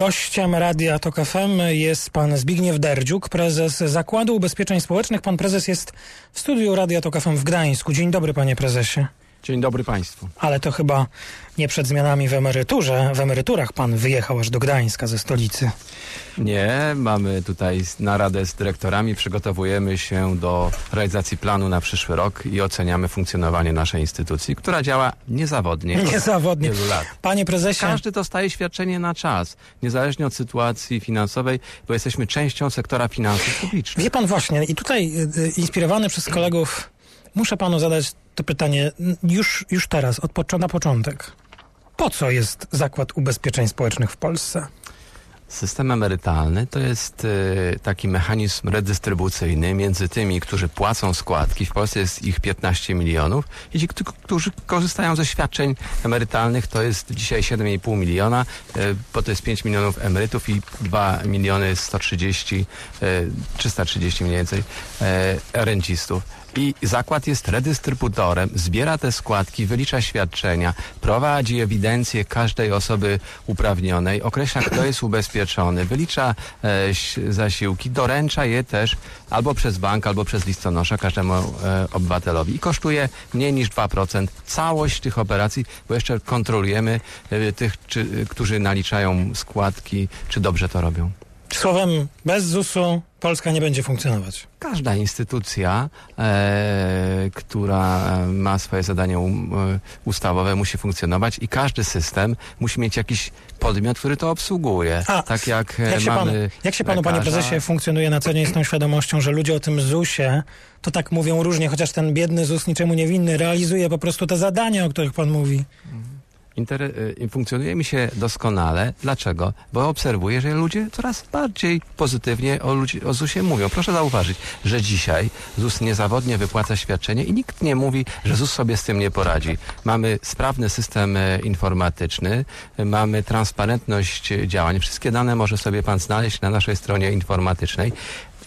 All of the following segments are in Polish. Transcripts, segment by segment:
Gościem Radia Tok FM jest pan Zbigniew Derdziuk, prezes Zakładu Ubezpieczeń Społecznych. Pan prezes jest w studiu Radia Tok FM w Gdańsku. Dzień dobry, panie prezesie. Dzień dobry Państwu. Ale to chyba nie przed zmianami w emeryturze. W emeryturach pan wyjechał aż do Gdańska ze stolicy. Nie, mamy tutaj naradę z dyrektorami, przygotowujemy się do realizacji planu na przyszły rok i oceniamy funkcjonowanie naszej instytucji, która działa niezawodnie. od Niezawodnie. Wielu lat. Panie prezesie, Każdy dostaje świadczenie na czas, niezależnie od sytuacji finansowej, bo jesteśmy częścią sektora finansów publicznych. wie pan właśnie, i tutaj y, y, inspirowany przez kolegów, muszę panu zadać to pytanie już, już teraz, od na początek. Po co jest Zakład Ubezpieczeń Społecznych w Polsce? System emerytalny to jest e, taki mechanizm redystrybucyjny między tymi, którzy płacą składki, w Polsce jest ich 15 milionów, i ci, którzy- korzystają ze świadczeń emerytalnych, to jest dzisiaj 7,5 miliona, e, bo to jest 5 milionów emerytów i 2 miliony 130, e, 330 mniej więcej e, rencistów. I zakład jest redystrybutorem, zbiera te składki, wylicza świadczenia, prowadzi ewidencję każdej osoby uprawnionej, określa kto jest ubezpieczony, wylicza e, zasiłki, doręcza je też albo przez bank, albo przez listonosza każdemu e, obywatelowi i kosztuje mniej niż 2% całość tych operacji, bo jeszcze kontrolujemy e, tych, czy, którzy naliczają składki, czy dobrze to robią. Słowem, bez ZUS-u Polska nie będzie funkcjonować. Każda instytucja, e, która ma swoje zadania um, e, ustawowe, musi funkcjonować i każdy system musi mieć jakiś podmiot, który to obsługuje. A, tak jak, Jak się, panu, mamy jak się panu, panie lekarza, prezesie, funkcjonuje na co dzień z tą świadomością, że ludzie o tym ZUS-ie to tak mówią różnie, chociaż ten biedny ZUS niczemu niewinny realizuje po prostu te zadania, o których pan mówi. Y, funkcjonuje mi się doskonale. Dlaczego? Bo obserwuję, że ludzie coraz bardziej pozytywnie o, ludzi, o ZUS-ie mówią. Proszę zauważyć, że dzisiaj ZUS niezawodnie wypłaca świadczenie i nikt nie mówi, że ZUS sobie z tym nie poradzi. Mamy sprawny system e, informatyczny, mamy transparentność działań. Wszystkie dane może sobie pan znaleźć na naszej stronie informatycznej.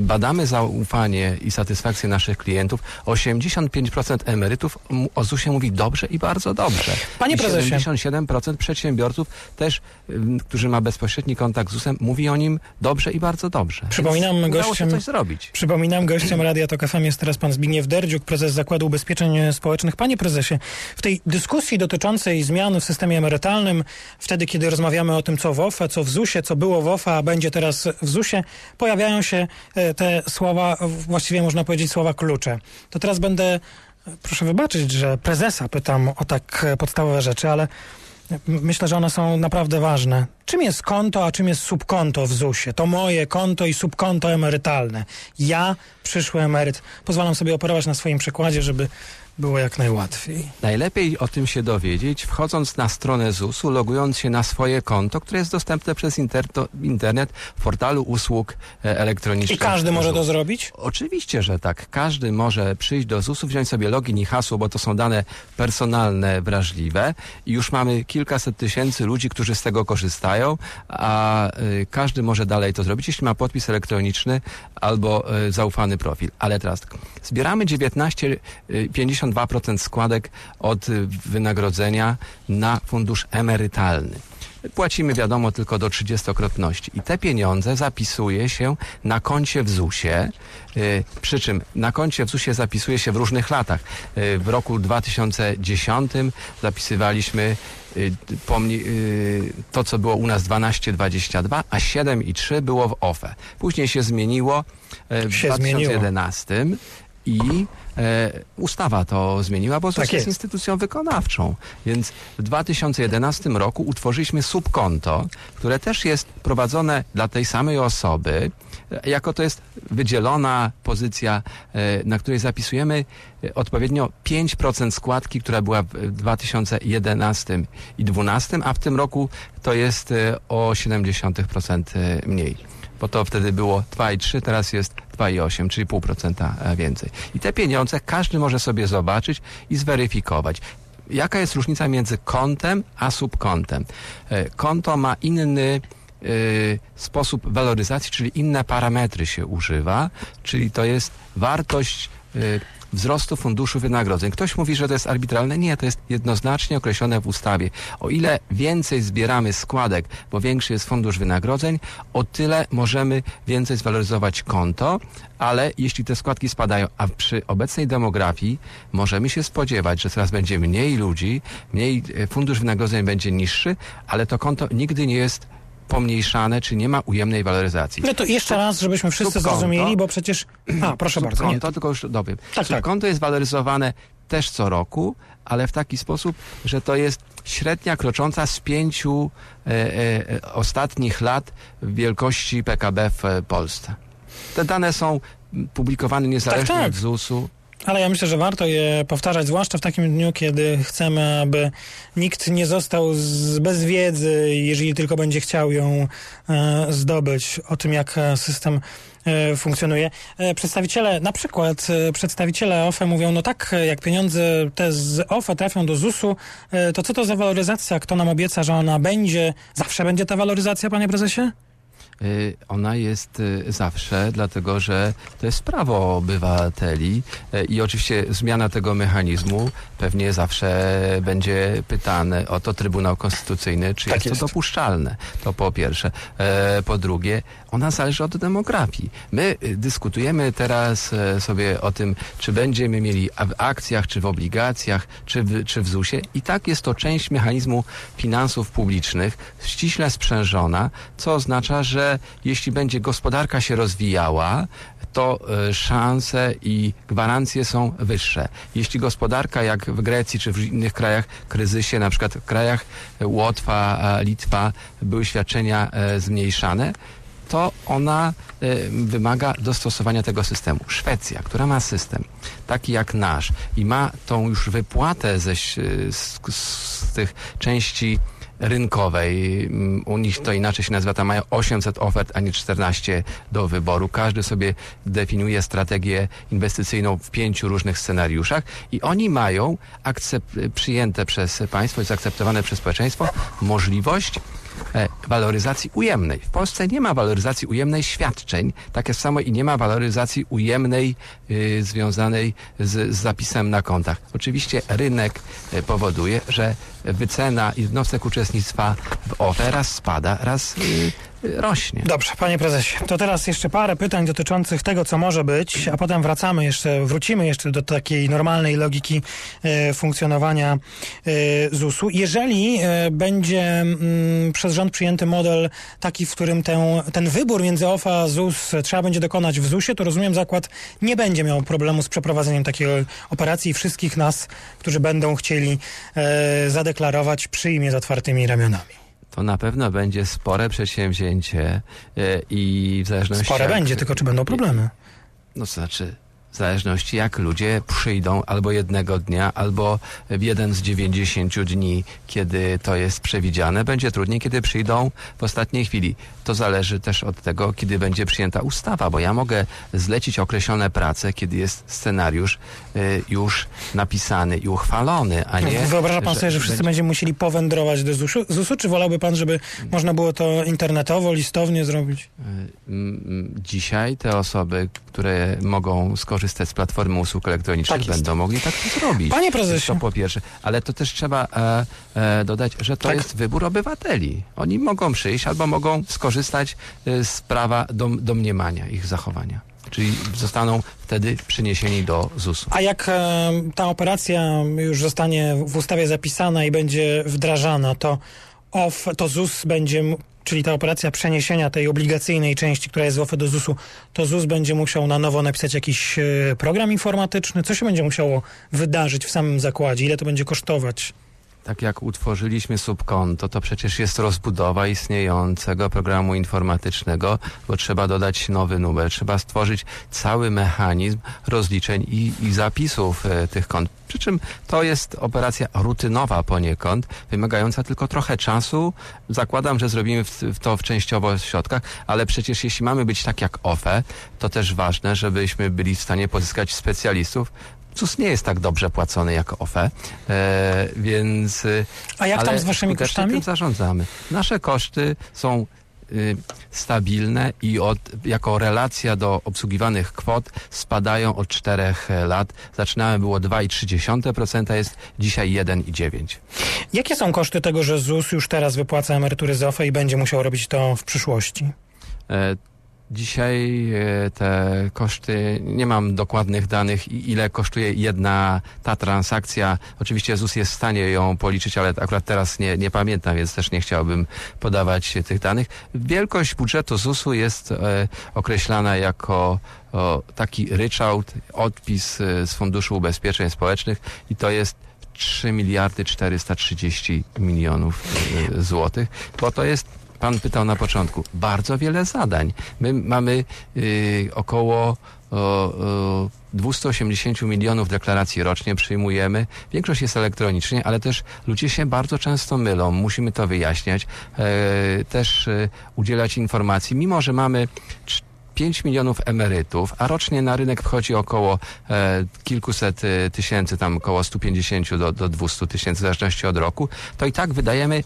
Badamy zaufanie i satysfakcję naszych klientów. 85% emerytów o ZUS-ie mówi dobrze i bardzo dobrze. Panie I prezesie. 77% przedsiębiorców też, którzy ma bezpośredni kontakt z ZUS-em, mówi o nim dobrze i bardzo dobrze. Przypominam Więc gościem- się coś zrobić. Przypominam, gościem Radia Tok FM jest teraz pan Zbigniew Derdziuk, prezes Zakładu Ubezpieczeń Społecznych. Panie prezesie, w tej dyskusji dotyczącej zmian w systemie emerytalnym, wtedy kiedy rozmawiamy o tym, co w OFE, co w ZUS-ie, co było w OFE, a będzie teraz w ZUS-ie, pojawiają się te słowa, właściwie można powiedzieć słowa klucze. To teraz będę, e, proszę wybaczyć, że prezesa pytam o tak e, podstawowe rzeczy, ale Myślę, że one są naprawdę ważne. Czym jest konto, a czym jest subkonto w ZUS-ie? To moje konto i subkonto emerytalne. Ja, przyszły emeryt, pozwalam sobie operować na swoim przykładzie, żeby było jak najłatwiej. Najlepiej o tym się dowiedzieć, wchodząc na stronę ZUS-u, logując się na swoje konto, które jest dostępne przez internet w portalu usług e, elektronicznych. I każdy może to zrobić? Oczywiście, że tak. Każdy może przyjść do ZUS-u, wziąć sobie login i hasło, bo to są dane personalne, wrażliwe i już mamy kilkaset tysięcy ludzi, którzy z tego korzystają, a y, każdy może dalej to zrobić, jeśli ma podpis elektroniczny albo y, zaufany profil. Ale teraz tak, zbieramy 19, y, 52% składek od y, wynagrodzenia na fundusz emerytalny. Płacimy, wiadomo, tylko do 30-krotności. I te pieniądze zapisuje się na koncie w ZUS-ie, y, przy czym na koncie w ZUS-ie zapisuje się w różnych latach. Y, w roku 2010 zapisywaliśmy pomni- to, co było u nas 12,22, a 7,3 było w OFE. Później się zmieniło w Się zmieniło. 2011 i e, ustawa to zmieniła, bo Tak jest instytucją wykonawczą. Więc w 2011 roku utworzyliśmy subkonto, które też jest prowadzone dla tej samej osoby, e, jako to jest wydzielona pozycja, e, na której zapisujemy e, odpowiednio 5% składki, która była w 2011 i 2012, a w tym roku to jest e, o 0,7% e, mniej bo to wtedy było 2,3, teraz jest 2,8, czyli 0,5% więcej. I te pieniądze każdy może sobie zobaczyć i zweryfikować. Jaka jest różnica między kontem a subkontem? E, Konto ma inny e, sposób waloryzacji, czyli inne parametry się używa, czyli to jest wartość e, wzrostu funduszu wynagrodzeń. Ktoś mówi, że to jest arbitralne. Nie, to jest jednoznacznie określone w ustawie. O ile więcej zbieramy składek, bo większy jest fundusz wynagrodzeń, o tyle możemy więcej zwaloryzować konto, ale jeśli te składki spadają, a przy obecnej demografii możemy się spodziewać, że coraz będzie mniej ludzi, mniej e, fundusz wynagrodzeń będzie niższy, ale to konto nigdy nie jest pomniejszane, czy nie ma ujemnej waloryzacji. No to jeszcze raz, żebyśmy wszyscy subkonto. zrozumieli, bo przecież... A, proszę bardzo. Nie. Konto, tylko już dowiem. Tak, tak. Konto jest waloryzowane też co roku, ale w taki sposób, że to jest średnia krocząca z pięciu e, e, ostatnich lat wielkości PKB w Polsce. Te dane są publikowane niezależnie Tak, tak. od ZUS-u. Ale ja myślę, że warto je powtarzać, zwłaszcza w takim dniu, kiedy chcemy, aby nikt nie został z, bez wiedzy, jeżeli tylko będzie chciał ją e, zdobyć, o tym, jak e, system e, funkcjonuje. E, przedstawiciele, na przykład e, przedstawiciele OFE mówią, no tak, jak pieniądze te z OFE trafią do ZUS-u, e, to co to za waloryzacja? Kto nam obieca, że ona będzie? Zawsze będzie ta waloryzacja, panie prezesie? Y, Ona jest y, zawsze, dlatego że to jest prawo obywateli y, i oczywiście zmiana tego mechanizmu pewnie zawsze będzie pytane o to Trybunał Konstytucyjny, czy Tak jest, jest. to dopuszczalne. To po pierwsze. E, Po drugie, ona zależy od demografii. My dyskutujemy teraz e, sobie o tym, czy będziemy mieli w akcjach, czy w obligacjach, czy w, czy w ZUS-ie. I tak jest to część mechanizmu finansów publicznych, ściśle sprzężona, co oznacza, że jeśli będzie gospodarka się rozwijała, to e, szanse i gwarancje są wyższe. Jeśli gospodarka, jak w Grecji czy w innych krajach kryzysie, na przykład w krajach e, Łotwa, Litwa, były świadczenia e, zmniejszane, to ona wymaga dostosowania tego systemu. Szwecja, która ma system taki jak nasz i ma tą już wypłatę ze, z, z tych części rynkowej. Mm, U nich to inaczej się nazywa, tam mają 800 ofert, a nie 14 do wyboru. Każdy sobie definiuje strategię inwestycyjną w pięciu różnych scenariuszach i oni mają akcep- przyjęte przez państwo i zaakceptowane przez społeczeństwo możliwość e, waloryzacji ujemnej. W Polsce nie ma waloryzacji ujemnej świadczeń, tak samo i nie ma waloryzacji ujemnej y, związanej z, z zapisem na kontach. Oczywiście rynek y, powoduje, że wycena jednostek uczestnictwa w OFE raz spada, raz y, y, rośnie. Dobrze, panie prezesie. To teraz jeszcze parę pytań dotyczących tego, co może być, a potem wracamy jeszcze, wrócimy jeszcze do takiej normalnej logiki e, funkcjonowania e, ZUS-u. Jeżeli będzie mm, przez rząd przyjęty model taki, w którym ten wybór między OFA a ZUS trzeba będzie dokonać w ZUS-ie, to rozumiem, zakład nie będzie miał problemu z przeprowadzeniem takiej operacji i wszystkich nas, którzy będą chcieli e, zadeklarować, przyjmie z otwartymi ramionami. To na pewno będzie spore przedsięwzięcie y, i w zależności Spore jak, będzie, tylko czy będą problemy? No to znaczy, w zależności jak ludzie przyjdą albo jednego dnia, albo w jeden z 90 dni, kiedy to jest przewidziane, będzie trudniej, kiedy przyjdą w ostatniej chwili. To zależy też od tego, kiedy będzie przyjęta ustawa, bo ja mogę zlecić określone prace, kiedy jest scenariusz y, już napisany i uchwalony, a nie... Wyobraża pan sobie, że wszyscy będzie- będziemy musieli powędrować do ZUS-u, ZUS-u, czy wolałby pan, żeby można było to internetowo, listownie zrobić? Mm, Dzisiaj te osoby, które mogą skorzystać z platformy usług elektronicznych, Tak będą mogli tak to zrobić. Panie prezesie. To po pierwsze. Ale to też trzeba e, e, dodać, że to Tak. jest wybór obywateli. Oni mogą przyjść albo mogą skorzystać e, z prawa dom, domniemania ich zachowania. Czyli zostaną wtedy przeniesieni do ZUS-u. A jak e, ta operacja już zostanie w ustawie zapisana i będzie wdrażana, to OF, to ZUS będzie, czyli ta operacja przeniesienia tej obligacyjnej części, która jest w OFE do ZUS-u, to ZUS będzie musiał na nowo napisać jakiś e, program informatyczny? Co się będzie musiało wydarzyć w samym zakładzie? Ile to będzie kosztować? Tak jak utworzyliśmy subkonto, to przecież jest rozbudowa istniejącego programu informatycznego, bo trzeba dodać nowy numer, trzeba stworzyć cały mechanizm rozliczeń i, i zapisów e, tych kont. Przy czym to jest operacja rutynowa poniekąd, wymagająca tylko trochę czasu. Zakładam, że zrobimy w, w to w częściowo środkach, ale przecież jeśli mamy być tak jak OFE, to też ważne, żebyśmy byli w stanie pozyskać specjalistów, ZUS nie jest tak dobrze płacony jak OFE, e, więc... e, A jak tam z waszymi kosztami? tym zarządzamy. Nasze koszty są y, stabilne i od, jako relacja do obsługiwanych kwot spadają od czterech e, lat. Zaczynałem było 2,3%, jest dzisiaj 1,9%. Jakie są koszty tego, że ZUS już teraz wypłaca emerytury z OFE i będzie musiał robić to w przyszłości? Dzisiaj e, te koszty, nie mam dokładnych danych, ile kosztuje jedna ta transakcja. Oczywiście ZUS jest w stanie ją policzyć, ale akurat teraz nie, nie pamiętam, więc też nie chciałbym podawać tych danych. Wielkość budżetu ZUS-u jest e, określana jako taki ryczałt, odpis e, z Funduszu Ubezpieczeń Społecznych i to jest 3 miliardy 430 milionów złotych, bo to jest Pan pytał na początku, bardzo wiele zadań. My mamy y, około o, o, 280 milionów deklaracji rocznie przyjmujemy. Większość jest elektronicznie, ale też ludzie się bardzo często mylą. Musimy to wyjaśniać. E, też e, udzielać informacji. Mimo, że mamy cz- 5 milionów emerytów, a rocznie na rynek wchodzi około e, kilkuset e, tysięcy, tam około 150 do, do 200 tysięcy, w zależności od roku, to i tak wydajemy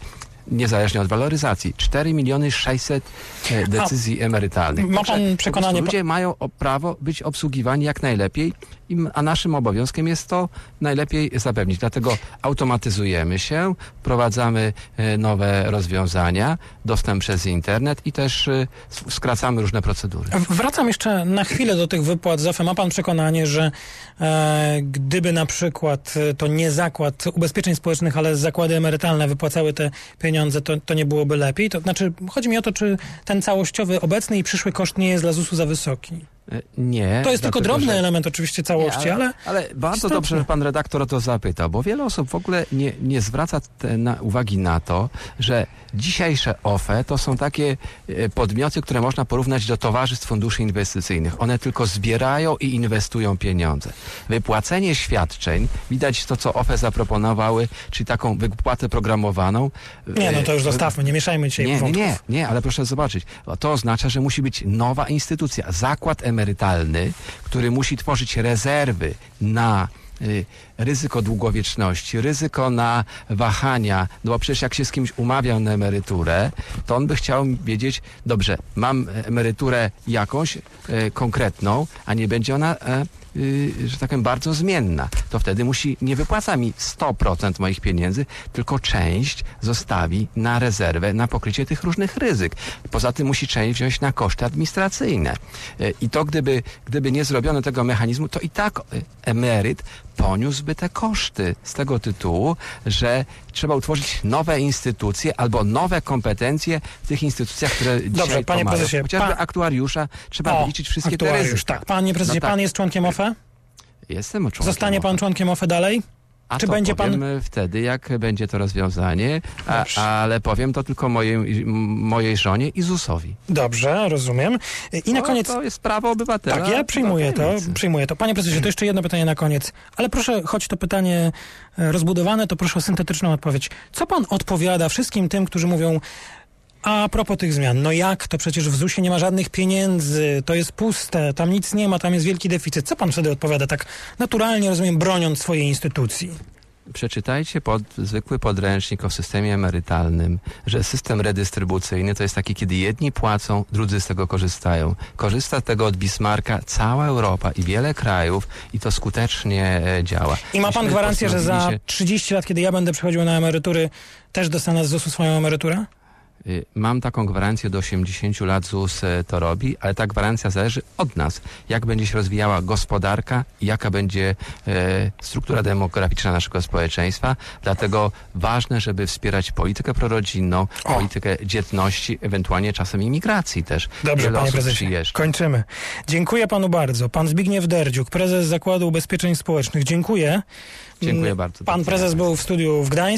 niezależnie od waloryzacji. 4 miliony 600 e, decyzji emerytalnych. ma pan przekonanie- Ludzie mają prawo być obsługiwani jak najlepiej, a naszym obowiązkiem jest to najlepiej zapewnić. Dlatego automatyzujemy się, wprowadzamy e, nowe rozwiązania, dostęp przez internet i też e, skracamy różne procedury. Wracam jeszcze na chwilę do tych wypłat z OFE. Ma pan przekonanie, że e, gdyby na przykład to nie zakład ubezpieczeń społecznych, ale zakłady emerytalne wypłacały te pieniądze, to, to nie byłoby lepiej? To znaczy, chodzi mi o to, czy ten całościowy, obecny i przyszły koszt nie jest dla ZUS-u za wysoki? E, Nie. To jest tylko drobny że- element oczywiście całości, Nie, ale... ale bardzo istotne. dobrze, że pan redaktor o to zapytał, bo wiele osób w ogóle nie, nie zwraca na, uwagi na to, że dzisiejsze OFE to są takie e, podmioty, które można porównać do towarzystw funduszy inwestycyjnych. One tylko zbierają i inwestują pieniądze. Wypłacenie świadczeń, widać to, co OFE zaproponowały, czyli taką wypłatę programowaną. Nie, no to już e, zostawmy, nie mieszajmy dzisiaj nie, nie, wątków. nie, nie, ale proszę zobaczyć. To oznacza, że musi być nowa instytucja, zakład emerytalny, który musi tworzyć rezerwy na y, ryzyko długowieczności, ryzyko na wahania, no bo przecież jak się z kimś umawiał na emeryturę, to on by chciał wiedzieć, dobrze, mam emeryturę jakąś e, konkretną, a nie będzie ona e, y, że tak powiem, bardzo zmienna, to wtedy musi, nie wypłaca mi 100% moich pieniędzy, tylko część zostawi na rezerwę, na pokrycie tych różnych ryzyk. Poza tym musi część wziąć na koszty administracyjne. Y, I to gdyby, gdyby nie zrobiono tego mechanizmu, to i tak y, emeryt poniósłby te koszty z tego tytułu, że trzeba utworzyć nowe instytucje albo nowe kompetencje w tych instytucjach, które dzisiaj panie to mają. prezesie, Chociażby pan- aktuariusza trzeba O, wyliczyć wszystkie te ryzyka. tak. Panie prezesie, No tak. pan jest członkiem OFE? Jestem członkiem Zostanie pan OFE. członkiem OFE dalej? A Czy będzie pan- powiem wtedy, jak będzie to rozwiązanie, a, ale powiem to tylko mojej, mojej żonie i ZUS-owi. Dobrze, rozumiem. I na koniec... To jest prawo obywatela. Tak, ja przyjmuję to, przyjmuję to. Panie prezesie, to jeszcze jedno pytanie na koniec. Ale proszę, choć to pytanie e, rozbudowane, to proszę o syntetyczną odpowiedź. Co pan odpowiada wszystkim tym, którzy mówią, a propos tych zmian, no jak to przecież w ZUS-ie nie ma żadnych pieniędzy, to jest puste, tam nic nie ma, tam jest wielki deficyt. Co pan wtedy odpowiada tak naturalnie, rozumiem, broniąc swojej instytucji? Przeczytajcie pod, zwykły podręcznik o systemie emerytalnym, że system redystrybucyjny to jest taki, kiedy jedni płacą, drudzy z tego korzystają. Korzysta z tego od Bismarcka cała Europa i wiele krajów i to skutecznie e, działa. I ma pan Myśmy gwarancję, że za postanowili się- 30 lat, kiedy ja będę przechodził na emerytury, też dostanę z ZUS-u swoją emeryturę? Y, Mam taką gwarancję do 80 lat ZUS e, to robi, ale ta gwarancja zależy od nas. Jak będzie się rozwijała gospodarka jaka będzie e, struktura demograficzna naszego społeczeństwa. Dlatego ważne, żeby wspierać politykę prorodzinną, O. politykę dzietności, ewentualnie czasem imigracji też. Dobrze, Wiele panie prezesie. przyjeżdża. Kończymy. Dziękuję panu bardzo. Pan Zbigniew Derdziuk, prezes Zakładu Ubezpieczeń Społecznych. Dziękuję. Dziękuję bardzo. Pan prezes był w studiu w Gdańsku.